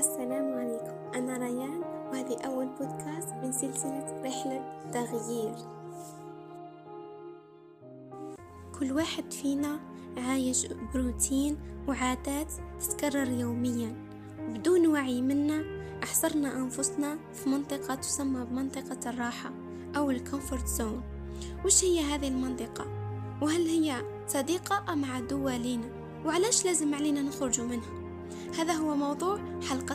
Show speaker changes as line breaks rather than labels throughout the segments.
السلام عليكم أنا ريان وهذه أول بودكاست من سلسلة رحلة تغيير كل واحد فينا عايش بروتين وعادات تتكرر يوميا بدون وعي منا أحصرنا أنفسنا في منطقة تسمى بمنطقة الراحة أو ال comfort zone وش هي هذه المنطقة؟ وهل هي صديقة أم عدوة لنا؟ وعلاش لازم علينا نخرج منها؟ هذا هو موضوع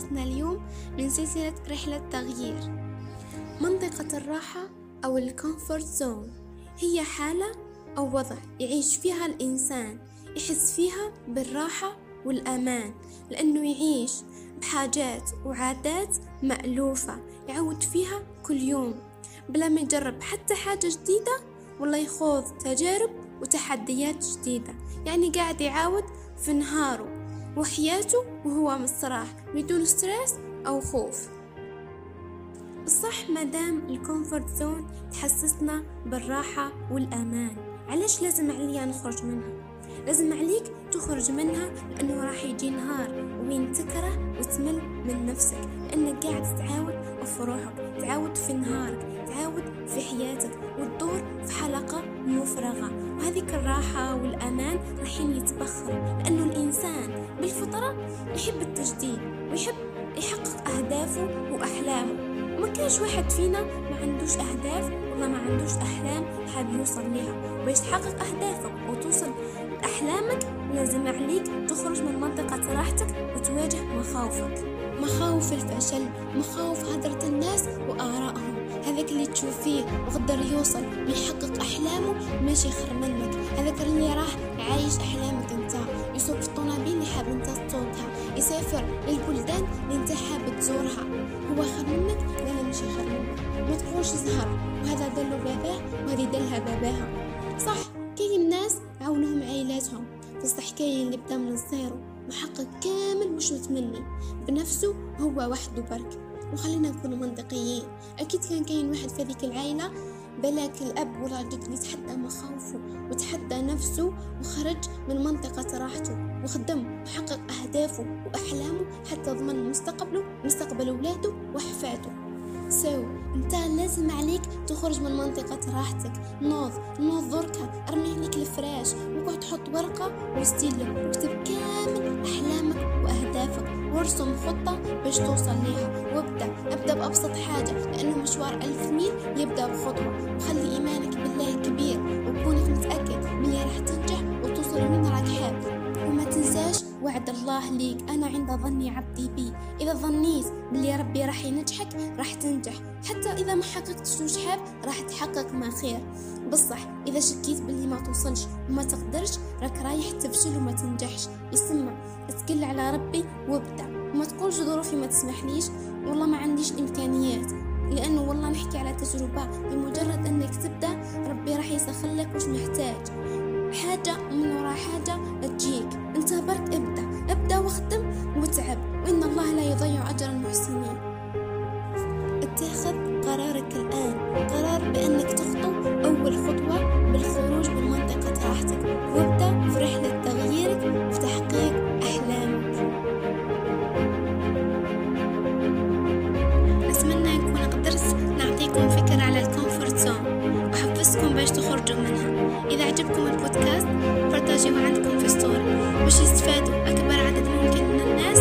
حلقتنا اليوم من سلسلة رحلة تغيير. منطقة الراحة أو ال comfort zone. هي حالة أو وضع يعيش فيها الإنسان يحس فيها بالراحة والأمان لأنه يعيش بحاجات وعادات مألوفة يعود فيها كل يوم بلا ما يجرب حتى حاجة جديدة ولا يخوض تجارب وتحديات جديدة. يعني قاعد يعاود في نهاره. وحياته وهو مستراح بدون stress أو خوف. صح مدام ال comfort zone تحسسنا بالراحة والأمان. علاش لازم عليا نخرج منها؟ لازم عليك تخرج منها لأنه راح يجي نهار وين تكره وتمل من نفسك لأنك قاعد تعاود في روحك تعاود في نهارك تعاود في حياتك وتدور في حلقة مفرغة. وهذيك الراحة والأمان راحين يتبخروا لأنه الإنسان بالفطرة يحب التجديد ويحب يحقق أهدافه وأحلامه. ما كانش واحد فينا ما عندوش أهداف ولا ما عندوش أحلام حاب يوصل لها باش تحقق أهدافك وتوصل لأحلامك لازم عليك تخرج من منطقة راحتك وتواجه مخاوفك. مخاوف الفشل مخاوف هدرة الناس وآرائهم. هذاك اللي تشوف فيه وقدر يوصل ويحقق أحلامه ماشي خير منك. هذاك اللي راح عايش أحلامك أنت. يسوق في الطوموبيل اللي حاب أنت تسوقها يسافر للبلدان اللي أنت حاب تزورها. هو خير منك؟ لا لا ماشي خير منك. ما تقولش زهر. وهذا دلو باباه وهذه دلها باباها. صح كاين ناس عاونهم عائلاتهم بصح كاين اللي بدا من ال zero محقق كامل مش متمني. بنفسه هو وحده برك. وخلينا نكون منطقيين. أكيد كان كاين واحد في هذيك العائلة بلاك الأب ولا الجد اللي تحدى مخاوفه وتحدى نفسه وخرج من منطقة راحته وخدم وحقق أهدافه وأحلامه حتى ضمن مستقبله مستقبل أولاده وحفاده. so, انت لازم عليك تخرج من منطقة راحتك. نوض نوض ذركة ارمي عليك الفراش. وقعد تحط ورقة وستيلو واكتب كامل أحلامك وأهدافك. وارسم خطة باش توصل ليها. وابدأ ابدأ بأبسط حاجة لأنه مشوار ألف ميل يبدأ بخطوة. وخلي إيمانك بالله كبير وكونك متأكد بلي راح تنجح وتوصل وعد الله ليك. أنا عند ظني عبدي بي. إذا ظنيت بلي ربي راح ينجحك راح تنجح. حتى إذا ما حققتش وش حاب راح تحقق ما خير. بصح إذا شكيت بلي ما توصلش وما تقدرش راك رايح تفشل وما تنجحش. يسمع اتكل على ربي وابدأ وما تقولش ظروفي ما تسمحليش. والله ما عنديش إمكانيات لأنه والله نحكي على تجربة. بمجرد أنك تبدأ تخرجوا منها. إذا عجبكم البودكاست بارتاجيه عندكم في ستوري باش يستفادوا أكبر عدد ممكن من الناس